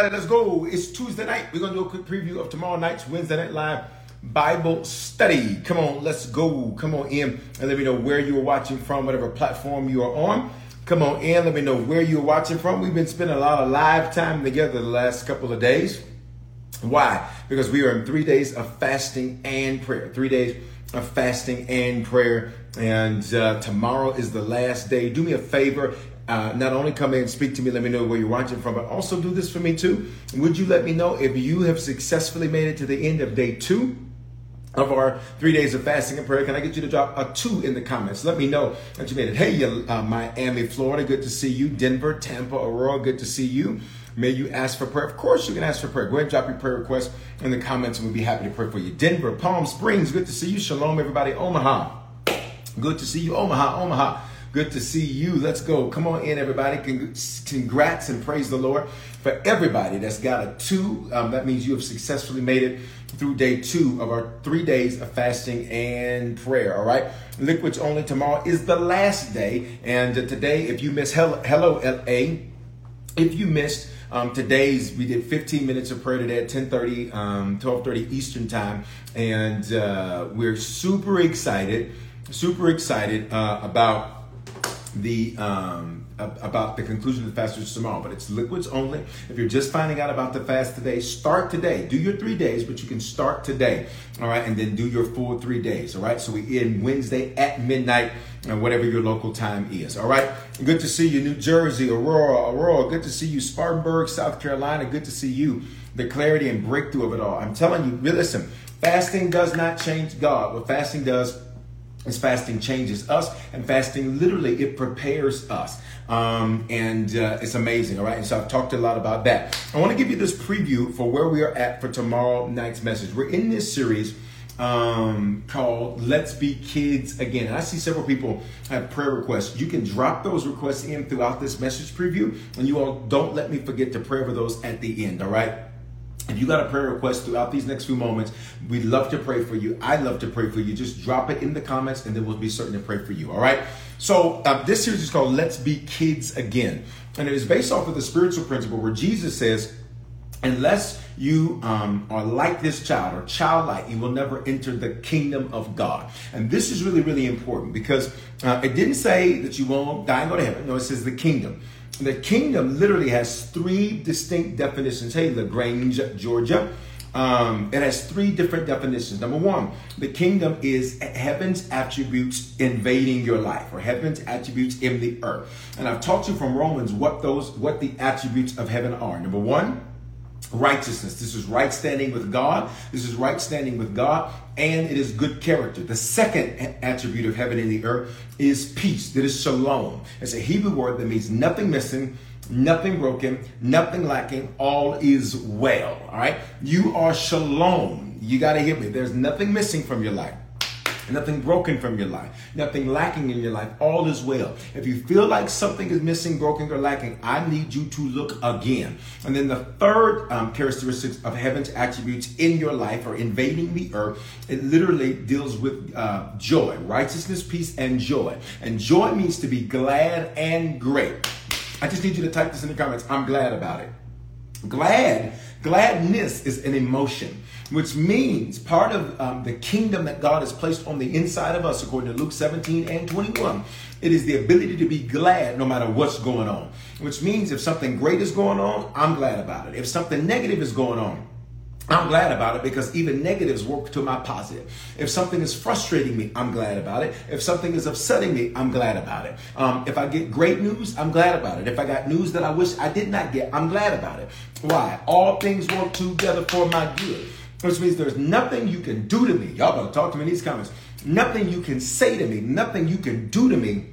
Everybody, let's go. It's Tuesday night. We're going to do a quick preview of tomorrow night's Wednesday Night Live Bible study. Come on, let's go. Come on in and let me know where you are watching from, whatever platform you are on. Come on in, let me know where you're watching from. We've been spending a lot of live time together the last couple of days. Why? Because we are in three days of fasting and prayer. Three days of fasting and prayer. And uh, tomorrow is the last day. Do me a favor. Uh, not only come in and speak to me, let me know where you're watching from, but also do this for me too. Would you let me know if you have successfully made it to the end of day two? of our three days of fasting and prayer. Can I get you to drop a two in the comments? Let me know that you made it. Hey, uh, Miami, Florida, good to see you. Denver, Tampa, Aurora, good to see you. May you ask for prayer? Of course, you can ask for prayer. Go ahead and drop your prayer request in the comments, and we'll be happy to pray for you. Denver, Palm Springs, good to see you. Shalom, everybody. Omaha, good to see you. Omaha, Omaha. Good to see you. Let's go. Come on in, everybody. Congrats and praise the Lord for everybody that's got a two. Um, that means you have successfully made it through day two of our three days of fasting and prayer. All right. Liquids only tomorrow is the last day. And today, if you miss hello, hello LA, if you missed um, today's we did 15 minutes of prayer today at 10:30, um, 12:30 Eastern time, and uh, we're super excited, super excited uh, about the um, about the conclusion of the fast tomorrow, but it's liquids only. If you're just finding out about the fast today, start today. Do your three days, but you can start today, all right, and then do your full three days, all right. So we end Wednesday at midnight, and whatever your local time is, all right. Good to see you, New Jersey, Aurora, Aurora. Good to see you, Spartanburg, South Carolina. Good to see you. The clarity and breakthrough of it all. I'm telling you, listen. Fasting does not change God. What fasting does is fasting changes us, and fasting literally it prepares us. Um, and uh, it's amazing, all right? And so I've talked a lot about that. I want to give you this preview for where we are at for tomorrow night's message. We're in this series um, called Let's Be Kids Again. And I see several people have prayer requests. You can drop those requests in throughout this message preview, and you all don't let me forget to pray for those at the end, all right? If you got a prayer request throughout these next few moments, we'd love to pray for you. I'd love to pray for you. Just drop it in the comments and then we'll be certain to pray for you. All right. So uh, this series is called Let's Be Kids Again. And it is based off of the spiritual principle where Jesus says, unless you um, are like this child or childlike, you will never enter the kingdom of God. And this is really, really important because uh, it didn't say that you won't die and go to heaven. No, it says the kingdom. The kingdom literally has three distinct definitions. Hey, LaGrange, Georgia. Um, it has three different definitions. Number one, the kingdom is heaven's attributes invading your life, or heaven's attributes in the earth. And I've taught you from Romans what those what the attributes of heaven are. Number one, righteousness. This is right standing with God. This is right standing with God, and it is good character. The second attribute of heaven and the earth is peace. That is shalom. It's a Hebrew word that means nothing missing, nothing broken, nothing lacking. All is well. All right. You are shalom. You got to hear me. There's nothing missing from your life nothing broken from your life, nothing lacking in your life. All is well. If you feel like something is missing, broken, or lacking, I need you to look again. And then the third um, characteristics of heaven's attributes in your life or invading the earth, it literally deals with uh, joy, righteousness, peace, and joy. And joy means to be glad and great. I just need you to type this in the comments. I'm glad about it. Glad, gladness is an emotion which means part of um, the kingdom that God has placed on the inside of us, according to Luke 17 and 21. It is the ability to be glad no matter what's going on, which means if something great is going on, I'm glad about it. If something negative is going on, I'm glad about it because even negatives work to my positive. If something is frustrating me, I'm glad about it. If something is upsetting me, I'm glad about it. Um, if I get great news, I'm glad about it. If I got news that I wish I did not get, I'm glad about it. Why? All things work together for my good which means there's nothing you can do to me. Y'all better talk to me in these comments. Nothing you can say to me, nothing you can do to me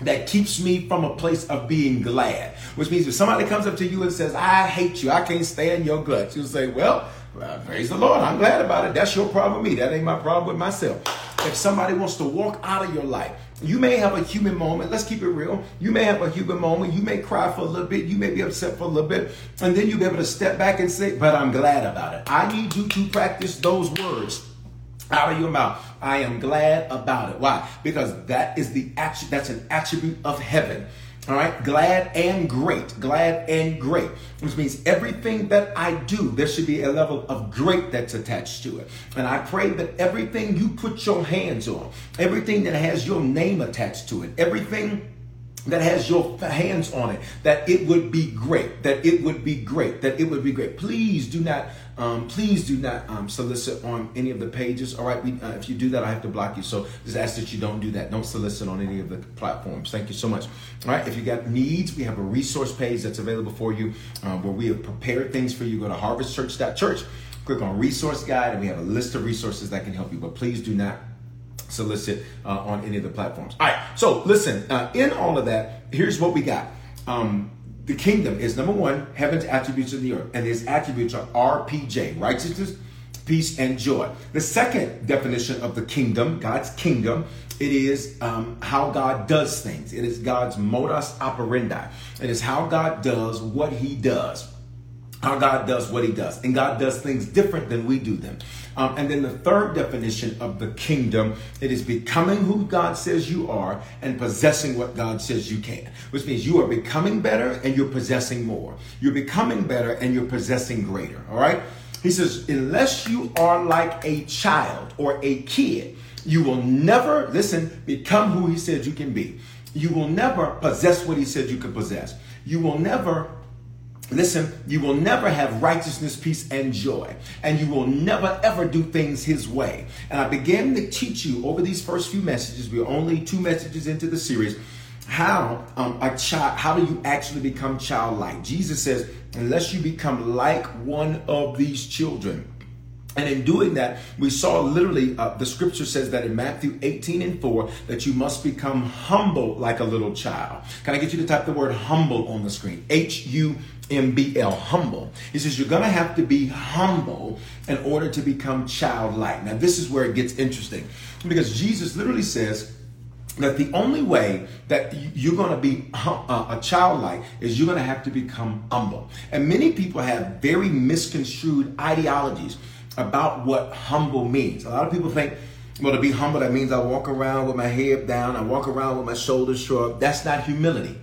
that keeps me from a place of being glad. Which means if somebody comes up to you and says, I hate you, I can't stand your guts, you'll say, Well, well, praise the Lord, I'm glad about it. That's your problem with me. That ain't my problem with myself. If somebody wants to walk out of your life, you may have a human moment. Let's keep it real. You may have a human moment. You may cry for a little bit. You may be upset for a little bit. And then you'll be able to step back and say, But I'm glad about it. I need you to practice those words out of your mouth. I am glad about it. Why? Because that is the action, that's an attribute of heaven. All right, glad and great, glad and great, which means everything that I do, there should be a level of great that's attached to it. And I pray that everything you put your hands on, everything that has your name attached to it, everything that has your hands on it, that it would be great, that it would be great, that it would be great. Please do not, um, please do not um, solicit on any of the pages. All right, we, uh, if you do that, I have to block you. So just ask that you don't do that. Don't solicit on any of the platforms. Thank you so much. All right, if you got needs, we have a resource page that's available for you uh, where we have prepared things for you. Go to harvestchurch.church, click on resource guide, and we have a list of resources that can help you. But please do not solicit uh, on any of the platforms. All right, so listen, uh, in all of that, here's what we got. Um, the kingdom is number one, heaven's attributes of the earth, and his attributes are RPJ, righteousness, peace, and joy. The second definition of the kingdom, God's kingdom, it is um, how God does things. It is God's modus operandi. It is how God does what he does how God does what he does. And God does things different than we do them. Um, and then the third definition of the kingdom, it is becoming who God says you are and possessing what God says you can, which means you are becoming better and you're possessing more. You're becoming better and you're possessing greater. All right. He says, unless you are like a child or a kid, you will never, listen, become who he said you can be. You will never possess what he said you could possess. You will never Listen, you will never have righteousness, peace, and joy. And you will never ever do things his way. And I began to teach you over these first few messages, we're only two messages into the series, how um, a child, how do you actually become childlike? Jesus says, unless you become like one of these children. And in doing that, we saw literally, uh, the scripture says that in Matthew 18 and 4, that you must become humble like a little child. Can I get you to type the word humble on the screen? H U MBL, humble. He says you're going to have to be humble in order to become childlike. Now, this is where it gets interesting because Jesus literally says, that the only way that you're going to be uh, a childlike is you're going to have to become humble. And many people have very misconstrued ideologies about what humble means. A lot of people think, well, to be humble, that means I walk around with my head down, I walk around with my shoulders shrugged. That's not humility.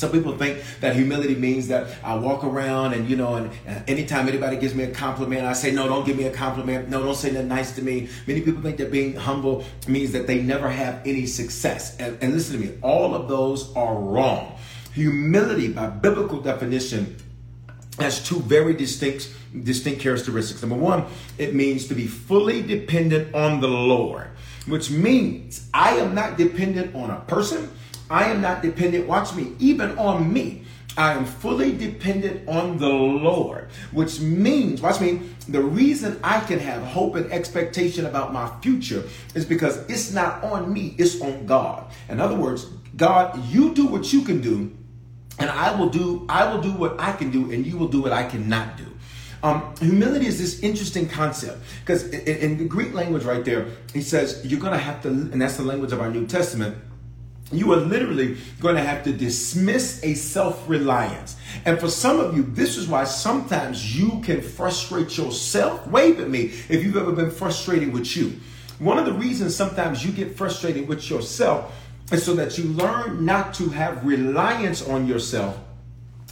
Some people think that humility means that I walk around and, you know, and, and anytime anybody gives me a compliment, I say, no, don't give me a compliment. No, don't say that nice to me. Many people think that being humble means that they never have any success. And, and listen to me, all of those are wrong. Humility, by biblical definition, has two very distinct distinct characteristics. Number one, it means to be fully dependent on the Lord, which means I am not dependent on a person. I am not dependent, watch me, even on me. I am fully dependent on the Lord, which means, watch me, the reason I can have hope and expectation about my future is because it's not on me, it's on God. In other words, God, you do what you can do, and I will do, I will do what I can do, and you will do what I cannot do. Um, humility is this interesting concept because in, in the Greek language, right there, he says you're going to have to, and that's the language of our New Testament you are literally going to have to dismiss a self reliance. And for some of you, this is why sometimes you can frustrate yourself. Wave at me if you've ever been frustrated with you. One of the reasons sometimes you get frustrated with yourself is so that you learn not to have reliance on yourself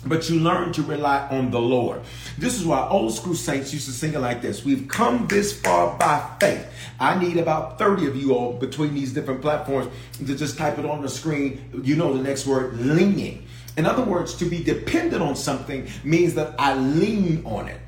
but you learn to rely on the Lord. This is why old school saints used to sing it like this We've come this far by faith. I need about 30 of you all between these different platforms to just type it on the screen. You know the next word, leaning. In other words, to be dependent on something means that I lean on it.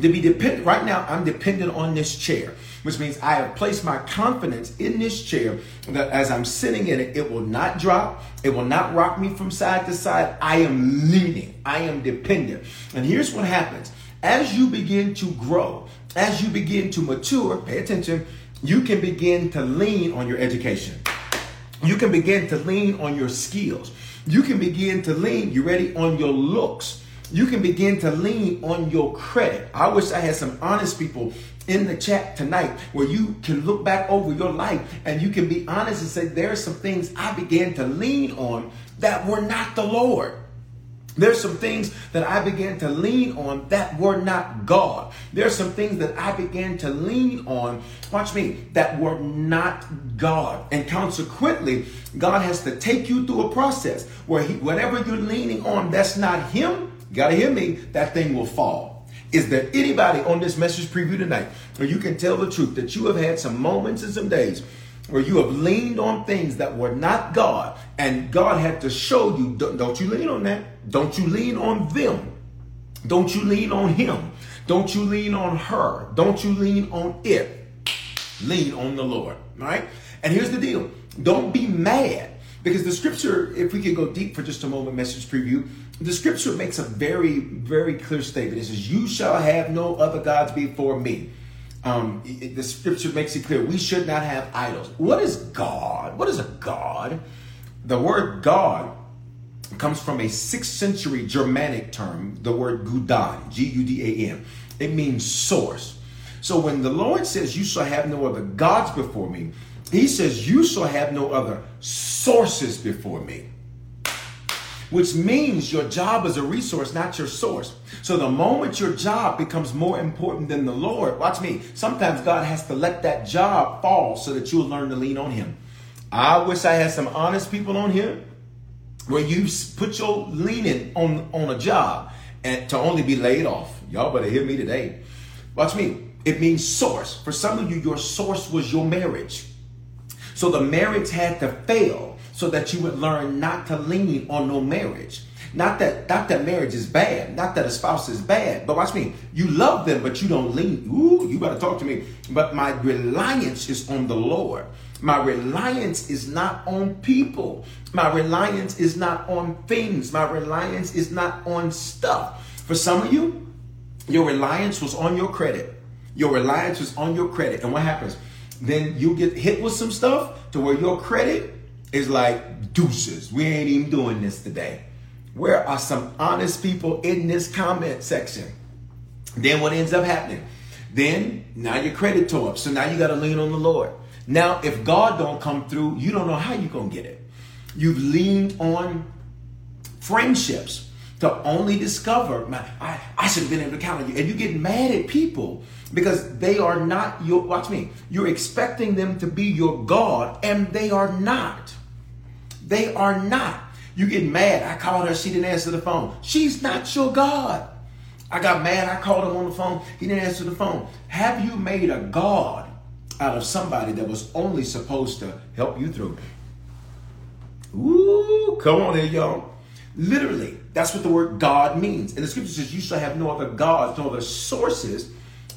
To be dependent, right now, I'm dependent on this chair which means I have placed my confidence in this chair that as I'm sitting in it, it will not drop, it will not rock me from side to side. I am leaning, I am dependent. And here's what happens as you begin to grow, as you begin to mature, pay attention, you can begin to lean on your education. You can begin to lean on your skills. You can begin to lean, you ready, on your looks. You can begin to lean on your credit. I wish I had some honest people in the chat tonight where you can look back over your life and you can be honest and say, there are some things I began to lean on that were not the Lord. There's some things that I began to lean on that were not God. There's some things that I began to lean on, watch me, that were not God. And consequently, God has to take you through a process where he, whatever you're leaning on that's not Him, you gotta hear me, that thing will fall. Is there anybody on this message preview tonight where you can tell the truth that you have had some moments and some days where you have leaned on things that were not God, and God had to show you, don't you lean on that. Don't you lean on them. Don't you lean on him. Don't you lean on her. Don't you lean on it. Lean on the Lord. right? And here's the deal don't be mad because the scripture, if we could go deep for just a moment, message preview, the scripture makes a very, very clear statement. It says, You shall have no other gods before me. Um, it, the scripture makes it clear we should not have idols. What is God? What is a God? The word God comes from a sixth century Germanic term, the word Gudan, G U D A N. It means source. So when the Lord says, You shall have no other gods before me, He says, You shall have no other sources before me which means your job is a resource, not your source. So the moment your job becomes more important than the Lord, watch me, sometimes God has to let that job fall so that you'll learn to lean on Him. I wish I had some honest people on here where you put your leaning on, on a job and to only be laid off. Y'all better hear me today. Watch me. It means source. For some of you, your source was your marriage. So the marriage had to fail so that you would learn not to lean on no marriage. Not that not that marriage is bad, not that a spouse is bad, but watch me. You love them, but you don't lean. Ooh, you better talk to me. But my reliance is on the Lord. My reliance is not on people. My reliance is not on things. My reliance is not on stuff. For some of you, your reliance was on your credit. Your reliance was on your credit. And what happens? Then you get hit with some stuff to where your credit is like deuces. We ain't even doing this today. Where are some honest people in this comment section? Then what ends up happening? Then now your credit tore up. So now you got to lean on the Lord. Now, if God don't come through, you don't know how you're going to get it. You've leaned on friendships to only discover, man, I, I should have been able to count on you. And you get mad at people because they are not your, watch me, you're expecting them to be your God and they are not. They are not. You get mad. I called her, she didn't answer the phone. She's not your God. I got mad. I called him on the phone. He didn't answer the phone. Have you made a God out of somebody that was only supposed to help you through? Ooh, come on here, y'all. Literally, that's what the word God means. And the scripture says, You shall have no other gods, no other sources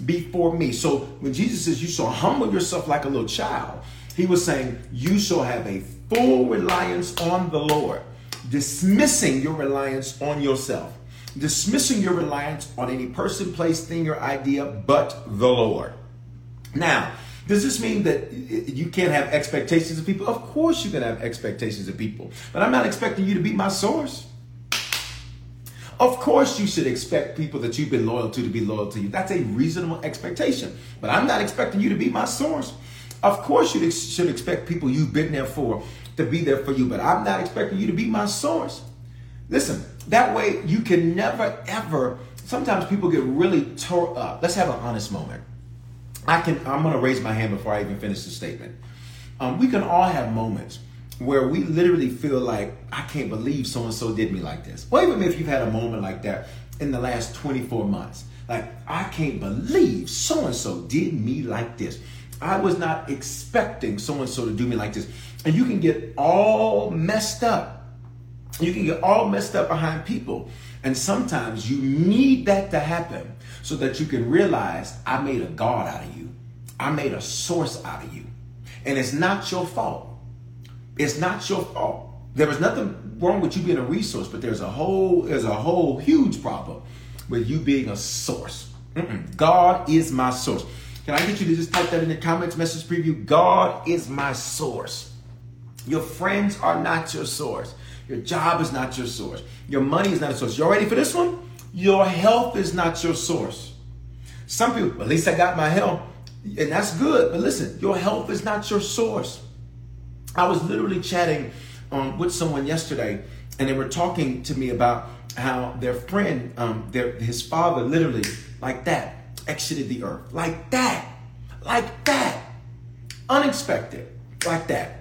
before me. So when Jesus says, You shall humble yourself like a little child, he was saying, You shall have a full reliance on the Lord, dismissing your reliance on yourself, dismissing your reliance on any person, place, thing, or idea but the Lord. Now, does this mean that you can't have expectations of people? Of course, you can have expectations of people, but I'm not expecting you to be my source. Of course, you should expect people that you've been loyal to to be loyal to you. That's a reasonable expectation, but I'm not expecting you to be my source. Of course, you should expect people you've been there for to be there for you, but I'm not expecting you to be my source. Listen, that way you can never ever. Sometimes people get really tore up. Let's have an honest moment. I can. I'm going to raise my hand before I even finish the statement. Um, we can all have moments where we literally feel like I can't believe so and so did me like this. Or even if you've had a moment like that in the last 24 months, like I can't believe so and so did me like this. I was not expecting so and so to do me like this. And you can get all messed up. You can get all messed up behind people. And sometimes you need that to happen so that you can realize I made a God out of you. I made a source out of you. And it's not your fault. It's not your fault. There was nothing wrong with you being a resource, but there's a whole there's a whole huge problem with you being a source. Mm-mm. God is my source. Can I get you to just type that in the comments, message preview? God is my source. Your friends are not your source. Your job is not your source. Your money is not a source. Y'all ready for this one? Your health is not your source. Some people, at least I got my health, and that's good. But listen, your health is not your source. I was literally chatting um, with someone yesterday, and they were talking to me about how their friend, um, their his father, literally like that, exited the earth, like that, like that, unexpected, like that.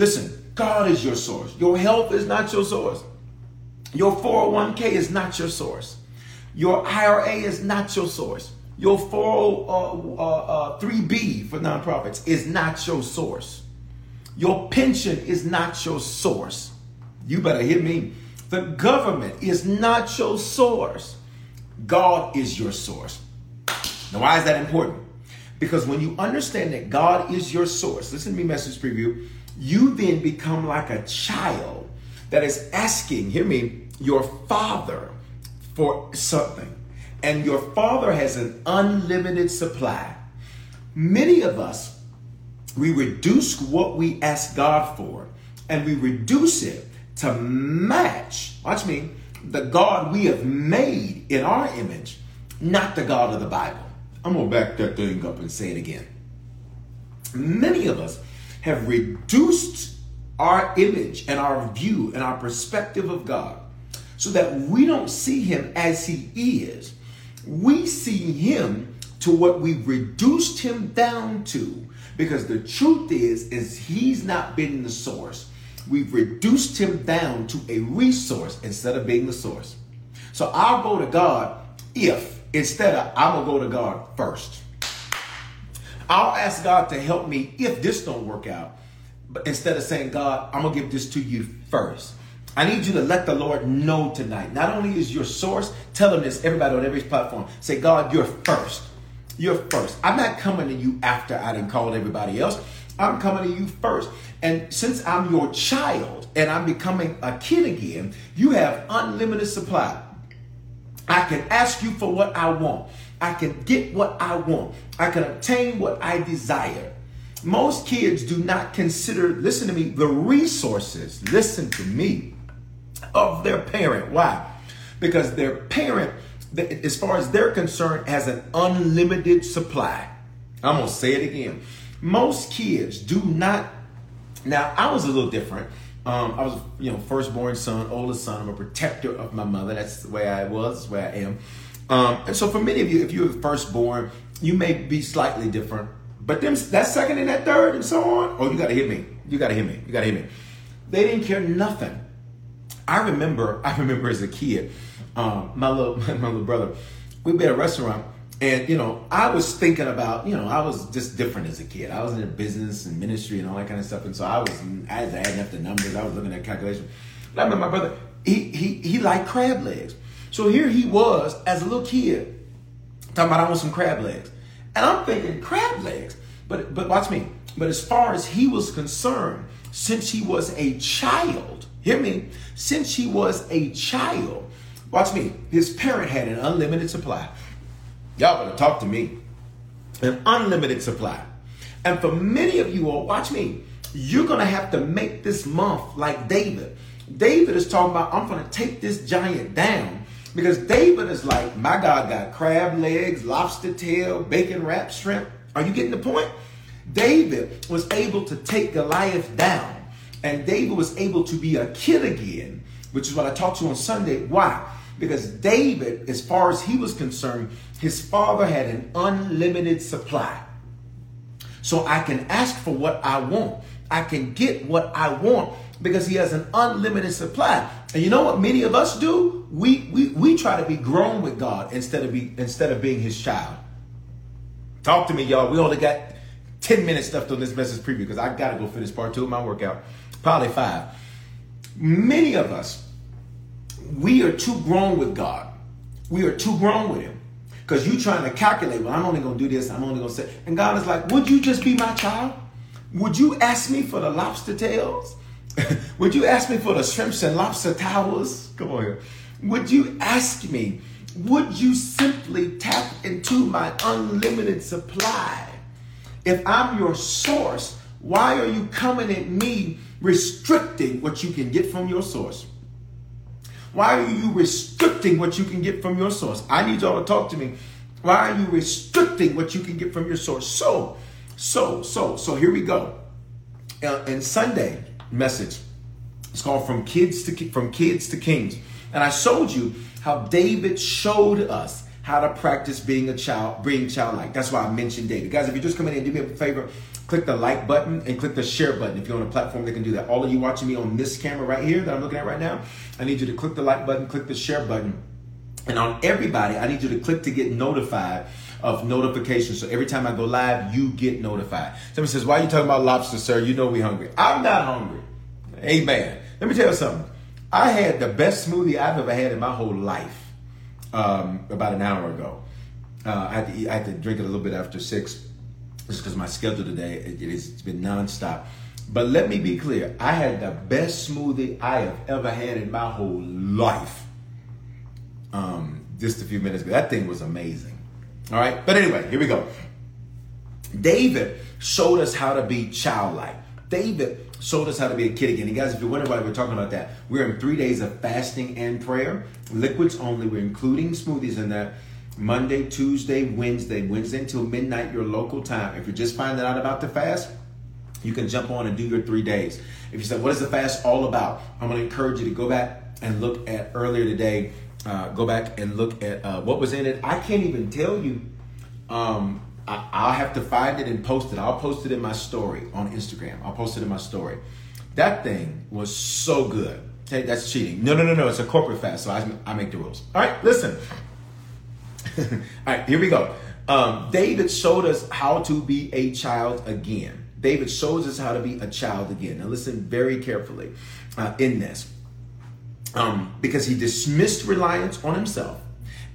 Listen, God is your source. Your health is not your source. Your 401k is not your source. Your IRA is not your source. Your 403b uh, uh, for nonprofits is not your source. Your pension is not your source. You better hear me. The government is not your source. God is your source. Now, why is that important? Because when you understand that God is your source, listen to me, message preview, you then become like a child that is asking, hear me, your father for something. And your father has an unlimited supply. Many of us, we reduce what we ask God for and we reduce it to match, watch me, the God we have made in our image, not the God of the Bible. I'm to back that thing up and say it again. Many of us have reduced our image and our view and our perspective of God so that we don't see him as he is. We see him to what we've reduced him down to because the truth is is he's not been the source. We've reduced him down to a resource instead of being the source. So I'll go to God if instead of I'm gonna go to God first. I'll ask God to help me if this don't work out. But instead of saying, God, I'm gonna give this to you first. I need you to let the Lord know tonight. Not only is your source, tell him this, everybody on every platform. Say, God, you're first. You're first. I'm not coming to you after I didn't call everybody else. I'm coming to you first. And since I'm your child and I'm becoming a kid again, you have unlimited supply. I can ask you for what I want. I can get what I want. I can obtain what I desire. Most kids do not consider, listen to me, the resources, listen to me, of their parent. Why? Because their parent, as far as they're concerned, has an unlimited supply. I'm going to say it again. Most kids do not. Now, I was a little different. Um, I was, you know, firstborn son, oldest son. I'm a protector of my mother. That's the way I was, way I am. Um, and so, for many of you, if you're firstborn, you may be slightly different. But them, that second and that third and so on, oh, you got to hit me. You got to hit me. You got to hit me. They didn't care nothing. I remember, I remember as a kid, um, my little, my little brother, we'd be at a restaurant and you know, I was thinking about, you know, I was just different as a kid. I was in business and ministry and all that kind of stuff, and so I was, I was adding up the numbers. I was looking at calculations. But I remember my brother, he he he liked crab legs. So here he was as a little kid, talking about I want some crab legs, and I'm thinking crab legs. But but watch me. But as far as he was concerned, since he was a child, hear me, since he was a child, watch me. His parent had an unlimited supply. Y'all better talk to me. An unlimited supply. And for many of you all, watch me, you're to have to make this month like David. David is talking about, I'm to take this giant down. Because David is like, my God got crab legs, lobster tail, bacon wrapped shrimp. Are you getting the point? David was able to take Goliath down. And David was able to be a kid again, which is what I talked to on Sunday. Why? Because David, as far as he was concerned, his father had an unlimited supply. So I can ask for what I want. I can get what I want because he has an unlimited supply. And you know what many of us do? We we, we try to be grown with God instead of be instead of being his child. Talk to me, y'all. We only got 10 minutes left on this message preview because I gotta go finish part two of my workout. Probably five. Many of us we are too grown with God. We are too grown with Him. Because you trying to calculate, well, I'm only going to do this, I'm only going to say. And God is like, would you just be my child? Would you ask me for the lobster tails? would you ask me for the shrimps and lobster towers? Come on here. Would you ask me? Would you simply tap into my unlimited supply? If I'm your source, why are you coming at me restricting what you can get from your source? Why are you restricting what you can get from your source? I need y'all to talk to me. Why are you restricting what you can get from your source? So, so, so, so here we go. Uh, and Sunday message, it's called "From Kids to From Kids to Kings," and I showed you how David showed us how to practice being a child, being childlike. That's why I mentioned David. Guys, if you're just coming in, do me a favor, click the like button and click the share button. If you're on a platform that can do that. All of you watching me on this camera right here that I'm looking at right now, I need you to click the like button, click the share button. And on everybody, I need you to click to get notified of notifications. So every time I go live, you get notified. Somebody says, Why are you talking about lobster, sir? You know we hungry. I'm not hungry. Amen. Let me tell you something. I had the best smoothie I've ever had in my whole life um, about an hour ago. Uh, I, had to eat, I had to drink it a little bit after six, just because my schedule today it, it has been nonstop. But let me be clear: I had the best smoothie I have ever had in my whole life. Um, just a few minutes ago, that thing was amazing. All right, but anyway, here we go. David showed us how to be childlike. David showed us how to be a kid again. And guys, if you're wondering why we're talking about that, we're in three days of fasting and prayer, liquids only. We're including smoothies in that. Monday, Tuesday, Wednesday, Wednesday until midnight, your local time. If you're just finding out about the fast, you can jump on and do your three days. If you said, what is the fast all about? I'm going to encourage you to go back and look at earlier today. Uh, go back and look at uh, what was in it. I can't even tell you. Um, I, will have to find it and post it. I'll post it in my story on Instagram. I'll post it in my story. That thing was so good. That's cheating. No, no, no, no. It's a corporate fast, so I, I make the rules. All right, listen. All right, here we go. Um, David showed us how to be a child again. David shows us how to be a child again. Now, listen very carefully uh, in this. Um, because he dismissed reliance on himself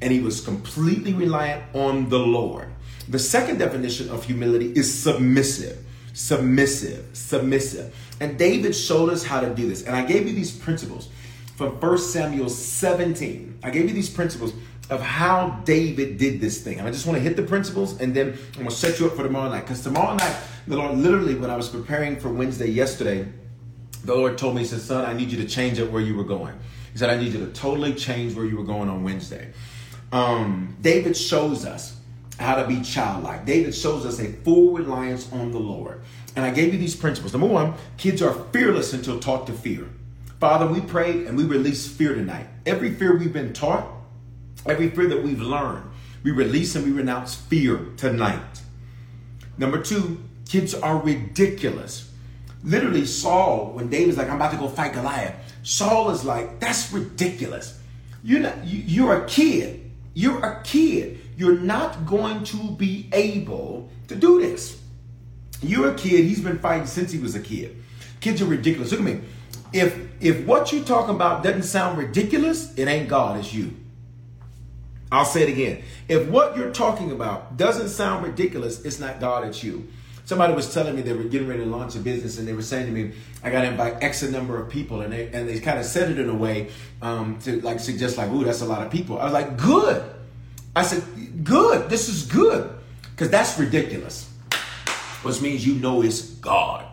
and he was completely reliant on the Lord. The second definition of humility is submissive. Submissive, submissive. And David showed us how to do this. And I gave you these principles from 1 Samuel 17. I gave you these principles of how David did this thing. And I just want to hit the principles and then I'm going to set you up for tomorrow night. Because tomorrow night, the Lord literally, when I was preparing for Wednesday yesterday, the Lord told me, He said, Son, I need you to change up where you were going. He said, I need you to totally change where you were going on Wednesday. Um, David shows us how to be childlike. David shows us a full reliance on the Lord. And I gave you these principles. Number one, kids are fearless until taught to fear. Father, we pray and we release fear tonight. Every fear we've been taught, every fear that we've learned, we release and we renounce fear tonight. Number two, kids are ridiculous. Literally, Saul, when David's like, I'm about to go fight Goliath, Saul is like, that's ridiculous. You're, not, you, you're a kid. You're a kid you're not going to be able to do this. You're a kid, he's been fighting since he was a kid. Kids are ridiculous. Look at me. If if what you're talking about doesn't sound ridiculous, it ain't God, it's you. I'll say it again. If what you're talking about doesn't sound ridiculous, it's not God, it's you. Somebody was telling me they were getting ready to launch a business, and they were saying to me, "I got to invite X number of people," and they and they kind of said it in a way um, to like suggest like, "Ooh, that's a lot of people." I was like, "Good." I said, good. This is good. Because that's ridiculous. Which means you know it's God.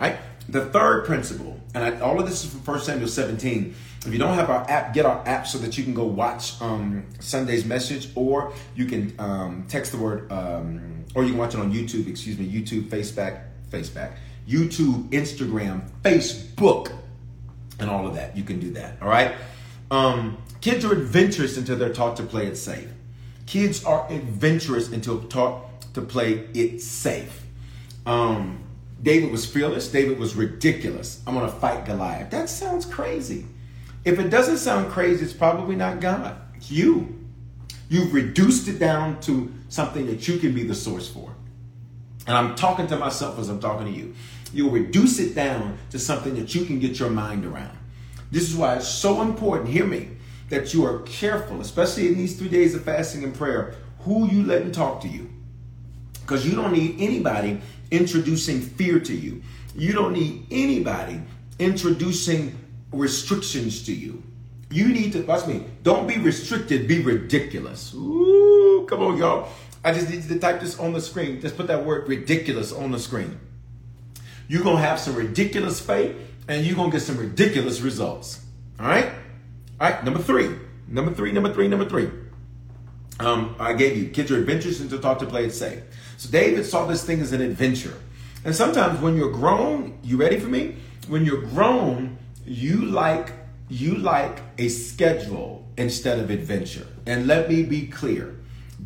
Right? The third principle, and I, all of this is from 1 Samuel 17. If you don't have our app, get our app so that you can go watch um, Sunday's message, or you can um, text the word, um, or you can watch it on YouTube, excuse me, YouTube, Facebook, Facebook, YouTube, Instagram, Facebook, and all of that. You can do that. All right. Um, kids are adventurous until they're taught to play it safe. Kids are adventurous until taught to play it safe. Um, David was fearless. David was ridiculous. I'm to fight Goliath. That sounds crazy. If it doesn't sound crazy, it's probably not God. It's you. You've reduced it down to something that you can be the source for. And I'm talking to myself as I'm talking to you. You'll reduce it down to something that you can get your mind around. This is why it's so important. Hear me that you are careful, especially in these three days of fasting and prayer, who you letting talk to you. Because you don't need anybody introducing fear to you. You don't need anybody introducing restrictions to you. You need to, watch me, don't be restricted, be ridiculous. Ooh, come on, y'all. I just need you to type this on the screen. Just put that word ridiculous on the screen. You're going to have some ridiculous faith and you're going to get some ridiculous results. All right? All right, number three. Number three, number three, number three. Um, I gave you kids are adventurous and to talk to play it safe. So David saw this thing as an adventure. And sometimes when you're grown, you ready for me? When you're grown, you like you like a schedule instead of adventure. And let me be clear.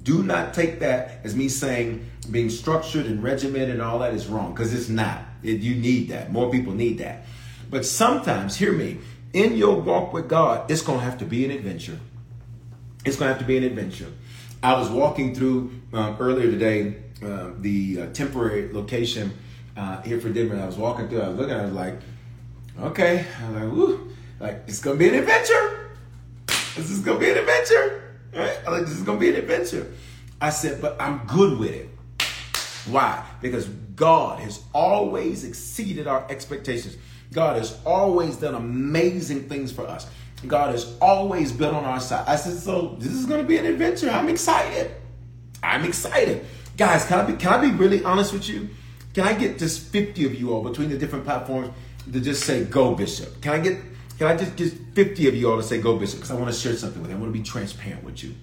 Do not take that as me saying being structured and regimented and all that is wrong because it's not. It, you need that. More people need that. But sometimes, hear me, in your walk with God, it's going to have to be an adventure. It's going to have to be an adventure. I was walking through um, earlier today uh, the uh, temporary location uh, here for Denver. I was walking through. I was looking. I was like, okay. I was like, woo, like it's gonna be an adventure. This is gonna be an adventure. Right? I like this is gonna be an adventure. I said, but I'm good with it. Why? Because God has always exceeded our expectations. God has always done amazing things for us. God has always been on our side. I said, so this is to be an adventure. I'm excited. I'm excited. Guys, can I be can I be really honest with you? Can I get just 50 of you all between the different platforms to just say go bishop? Can I get can I just get 50 of you all to say go bishop because I want to share something with you. I want to be transparent with you.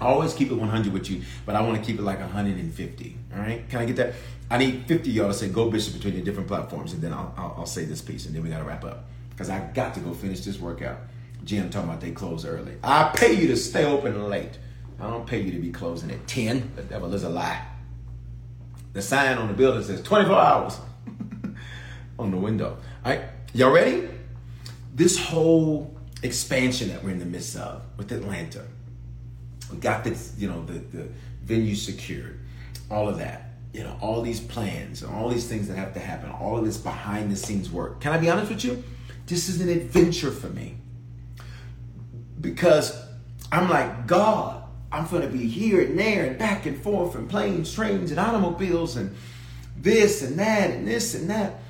I always keep it 100 with you, but I want to keep it like 150. All right? Can I get that? I need 50 of y'all to say go bishop between the different platforms, and then I'll, I'll, I'll say this piece, and then we got to wrap up because I got to go finish this workout. gym talking about they close early. I pay you to stay open late. I don't pay you to be closing at 10. The devil is a lie. The sign on the building says 24 hours on the window. All right, y'all ready? This whole expansion that we're in the midst of with Atlanta, we got this, you know, the, the venue secured, all of that, you know, all these plans and all these things that have to happen, all of this behind the scenes work. Can I be honest with you? This is an adventure for me because I'm like, God, I'm going to be here and there and back and forth and planes, trains, and automobiles and this and that and this and that.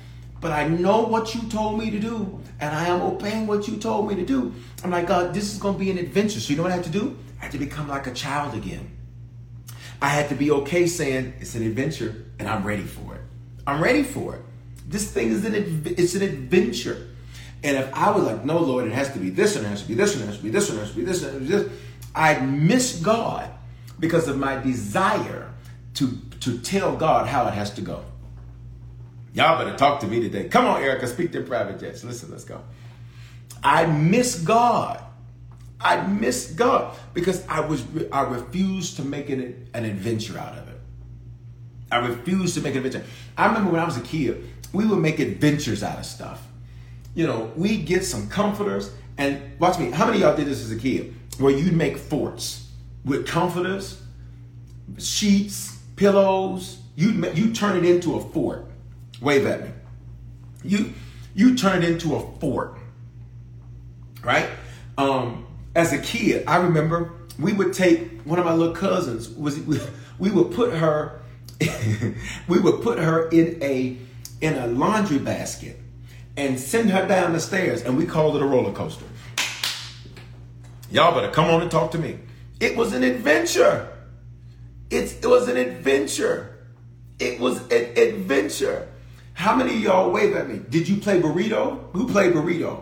But I know what you told me to do, and I am obeying what you told me to do. I'm like, God, this is going to be an adventure. So you know what I have to do? I have to become like a child again. I had to be okay saying it's an adventure, and I'm ready for it. I'm ready for it. This thing is an it's an adventure. And if I was like, no, Lord, it has to be this and it has to be this and it has to be this and it has to be this and it has to be this, I'd miss God because of my desire to, to tell God how it has to go. Y'all better talk to me today. Come on, Erica, speak to private jets. Listen, let's go. I miss God. I miss God because I was I refused to make it an adventure out of it. I refused to make an adventure. I remember when I was a kid, we would make adventures out of stuff you know, we get some comforters and watch me. How many y'all did this as a kid? Where you'd make forts with comforters, sheets, pillows. You you turn it into a fort. Wave at me. You you turned into a fort, right? Um, as a kid, I remember we would take one of my little cousins. Was we, would put her we would put her in a in a laundry basket and send her down the stairs, and we called it a roller coaster. Y'all better come on and talk to me. It was an adventure. It's, it was an adventure. It was an adventure. How many of y'all wave at me? Did you play burrito? Who played burrito?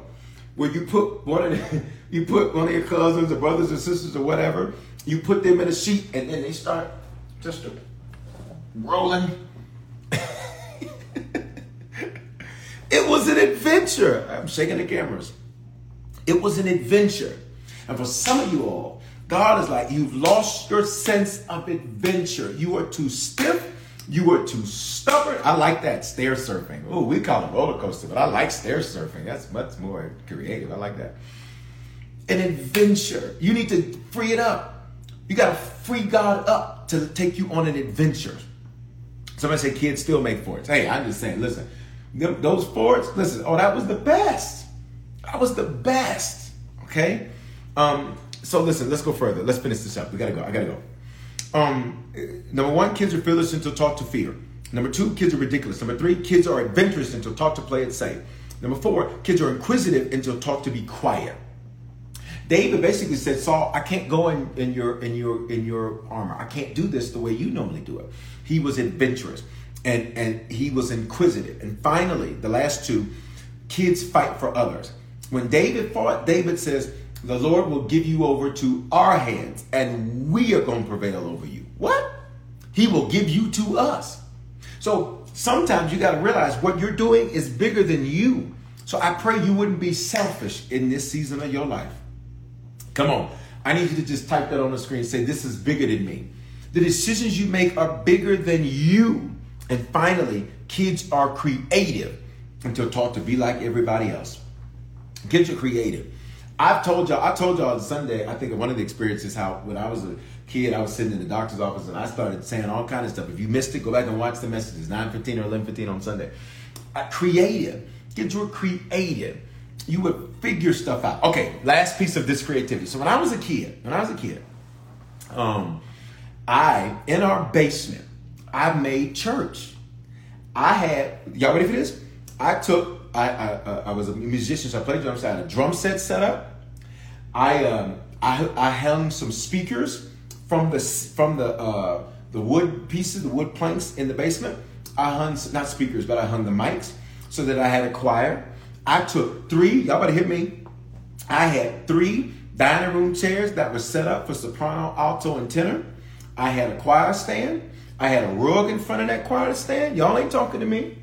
Where you put one of the, you put one of your cousins or brothers or sisters or whatever, you put them in a sheet and then they start just rolling It was an adventure. I'm shaking the cameras. It was an adventure. And for some of you all, God is like, you've lost your sense of adventure. You are too stiff. You were too stubborn. I like that stair surfing. Oh, we call it roller coaster, but I like stair surfing. That's much more creative. I like that. An adventure. You need to free it up. You got to free God up to take you on an adventure. Somebody say kids still make forts. Hey, I'm just saying, listen, those forts, listen, oh, that was the best. That was the best. Okay? Um, so listen, let's go further. Let's finish this up. We gotta go. I gotta go. Um, number one, kids are fearless until taught to fear. Number two, kids are ridiculous. Number three, kids are adventurous until taught to play it safe. Number four, kids are inquisitive until taught to be quiet. David basically said, Saul, I can't go in, in your in your in your armor. I can't do this the way you normally do it. He was adventurous. and and he was inquisitive. And finally, the last two, kids fight for others. When David fought, David says, "The Lord will give you over to our hands, and we are going to prevail over you." What? He will give you to us. So sometimes you got to realize what you're doing is bigger than you. So I pray you wouldn't be selfish in this season of your life. Come on. I need you to just type that on the screen. Say, This is bigger than me. The decisions you make are bigger than you. And finally, kids are creative until taught to be like everybody else. Kids are creative. I've told y'all, I told y'all on Sunday, I think one of the experiences how when I was a kid, I was sitting in the doctor's office and I started saying all kind of stuff. If you missed it, go back and watch the messages, 9.15 or 11.15 on Sunday. Uh, creative. Kids were creative. You would figure stuff out. Okay, last piece of this creativity. So when I was a kid, when I was a kid, um, I, in our basement, I made church. I had, y'all ready for this? I took, I, I, uh, I was a musician, so I played drums. I had a drum set set up. I, um, I, I hung some speakers from the, from the, uh, the wood pieces, the wood planks in the basement. I hung, not speakers, but I hung the mics so that I had a choir. I took three, y'all better hit me. I had three dining room chairs that were set up for soprano, alto, and tenor. I had a choir stand. I had a rug in front of that choir stand. Y'all ain't talking to me.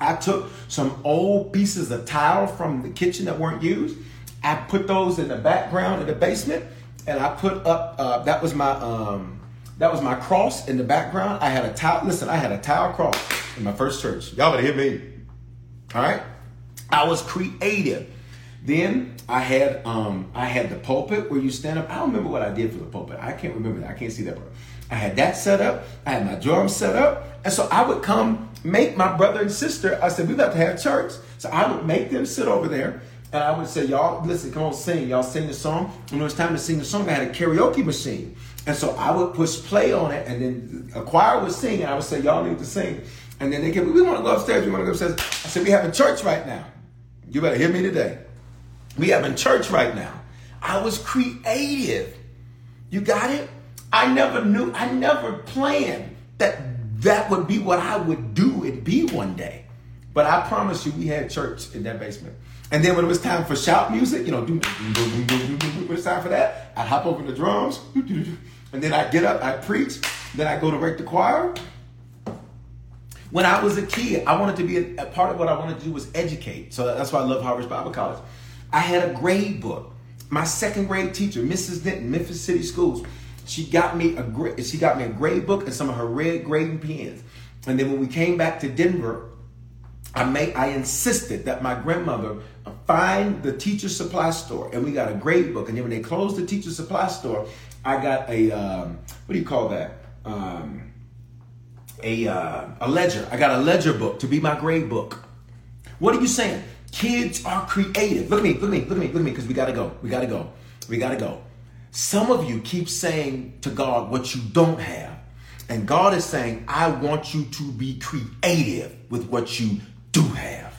I took some old pieces of tile from the kitchen that weren't used. I put those in the background in the basement, and I put up. Uh, that was my um, that was my cross in the background. I had a tile. Listen, I had a tile cross in my first church. Y'all better hear me. All right, I was creative. Then I had um, I had the pulpit where you stand up. I don't remember what I did for the pulpit. I can't remember that. I can't see that part. I had that set up. I had my drums set up, and so I would come make my brother and sister. I said we got to have church, so I would make them sit over there, and I would say, "Y'all, listen, come on, sing. Y'all sing the song." And when it was time to sing the song, I had a karaoke machine, and so I would push play on it, and then a choir would sing, and I would say, "Y'all need to sing." And then they kept, "We want to go upstairs. We want to go upstairs." I said, "We having church right now. You better hear me today." We having church right now. I was creative. You got it? I never knew, I never planned that that would be what I would do it be one day. But I promise you, we had church in that basement. And then when it was time for shout music, you know, when it's time for that, I hop over the drums, and then I get up, I preach, then I go to direct the choir. When I was a kid, I wanted to be a, a part of what I wanted to do was educate. So that's why I love Harvard Bible College. I had a grade book. My second grade teacher, Mrs. Denton, Memphis City Schools, she got me a she got me a grade book and some of her red grading pens. And then when we came back to Denver, I made I insisted that my grandmother find the teacher supply store, and we got a grade book. And then when they closed the teacher supply store, I got a um, what do you call that? Um, a uh, a ledger. I got a ledger book to be my grade book. What are you saying? Kids are creative. Look at me, look at me, look at me, look at me, because we gotta go. We gotta go. We gotta go. Some of you keep saying to God what you don't have. And God is saying, I want you to be creative with what you do have.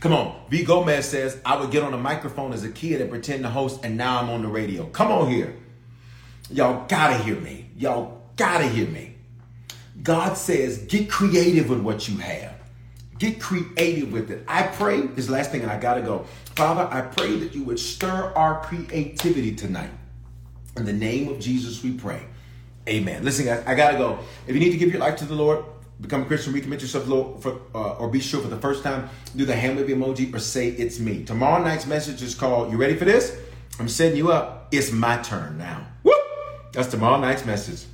Come on. V. Gomez says, I would get on a microphone as a kid and pretend to host, and now I'm on the radio. Come on here. Y'all gotta hear me. Y'all gotta hear me. God says, get creative with what you have. Get creative with it. I pray, this last thing, and I gotta go. Father, I pray that you would stir our creativity tonight. In the name of Jesus, we pray. Amen. Listen, I, I gotta go. If you need to give your life to the Lord, become a Christian, recommit yourself, for, uh, or be sure for the first time, do the hand wave emoji or say it's me. Tomorrow night's message is called, you ready for this? I'm setting you up. It's my turn now. That's tomorrow night's message.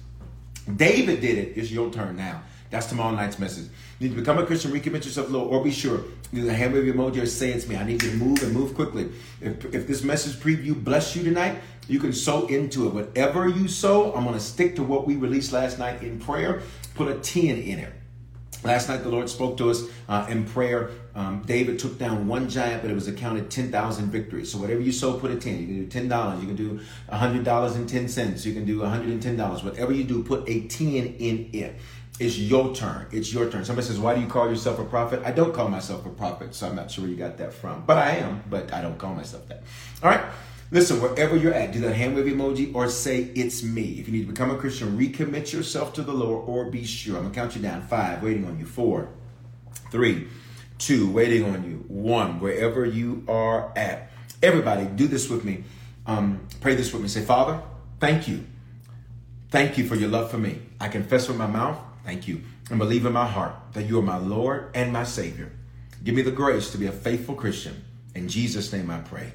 David did it. It's your turn now. That's tomorrow night's message. You need to become a Christian, recommit yourself, Lord, or be sure. The hand wave emoji or say it's me. I need you to move and move quickly. If, if this message preview bless you tonight, you can sow into it. Whatever you sow, I'm going to stick to what we released last night in prayer. Put a 10 in it. Last night, the Lord spoke to us uh, in prayer. Um, David took down one giant, but it was accounted 10,000 victories. So, whatever you sow, put a 10. You can do $10. You can do $100.10. You can do $110. Whatever you do, put a 10 in it. It's your turn. It's your turn. Somebody says, Why do you call yourself a prophet? I don't call myself a prophet, so I'm not sure where you got that from. But I am, but I don't call myself that. All right. Listen, wherever you're at, do that hand wave emoji or say, It's me. If you need to become a Christian, recommit yourself to the Lord or be sure. I'm going to count you down. Five, waiting on you. Four, three, two, waiting on you. One, wherever you are at. Everybody, do this with me. Um, pray this with me. Say, Father, thank you. Thank you for your love for me. I confess with my mouth, thank you, and believe in my heart that you are my Lord and my Savior. Give me the grace to be a faithful Christian. In Jesus' name I pray.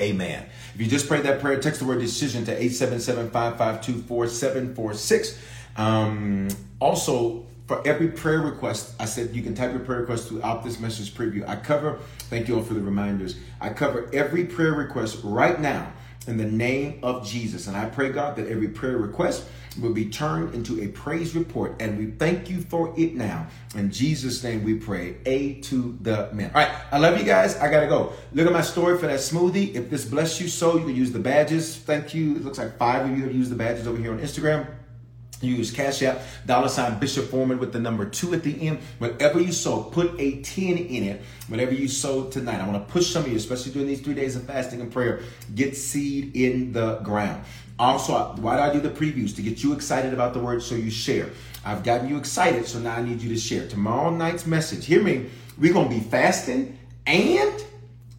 Amen. If you just prayed that prayer, text the word decision to 877-552-4746. Um, also, for every prayer request, I said you can type your prayer request throughout this message preview. I cover, thank you all for the reminders. I cover every prayer request right now in the name of Jesus. And I pray, God, that every prayer request will be turned into a praise report. And we thank you for it now. In Jesus' name we pray. A to the men. All right. I love you guys. I got to go. Look at my story for that smoothie. If this bless you so, you can use the badges. Thank you. It looks like five of you have used the badges over here on Instagram. Use Cash App, dollar sign Bishop Foreman with the number two at the end. Whatever you sow, put a 10 in it. Whatever you sow tonight. I want to push some of you, especially during these three days of fasting and prayer, get seed in the ground. Also, why do I do the previews? To get you excited about the word so you share. I've gotten you excited, so now I need you to share. Tomorrow night's message, hear me, we're going to be fasting and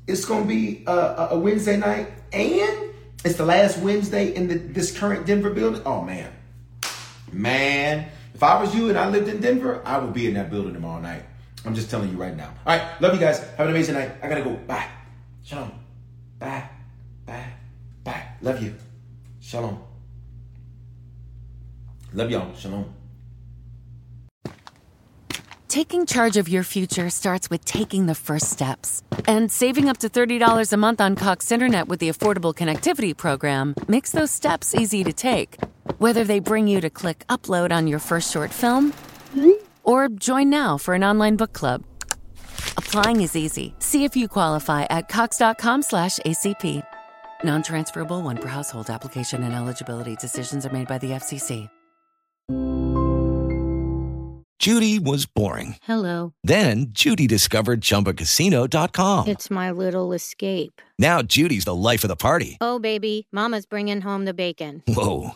it's going to be a, a Wednesday night and it's the last Wednesday in the, this current Denver building. Oh, man. Man, if I was you and I lived in Denver, I would be in that building tomorrow night. I'm just telling you right now. All right, love you guys. Have an amazing night. I gotta go. Bye. Shalom. Bye. Bye. Bye. Love you. Shalom. Love y'all. Shalom. Taking charge of your future starts with taking the first steps. And saving up to $30 a month on Cox Internet with the Affordable Connectivity Program makes those steps easy to take. Whether they bring you to click upload on your first short film or join now for an online book club. Applying is easy. See if you qualify at cox.com slash ACP. Non-transferable one per household application and eligibility decisions are made by the FCC. Judy was boring. Hello. Then Judy discovered ChumbaCasino.com. It's my little escape. Now Judy's the life of the party. Oh, baby, Mama's bringing home the bacon. Whoa,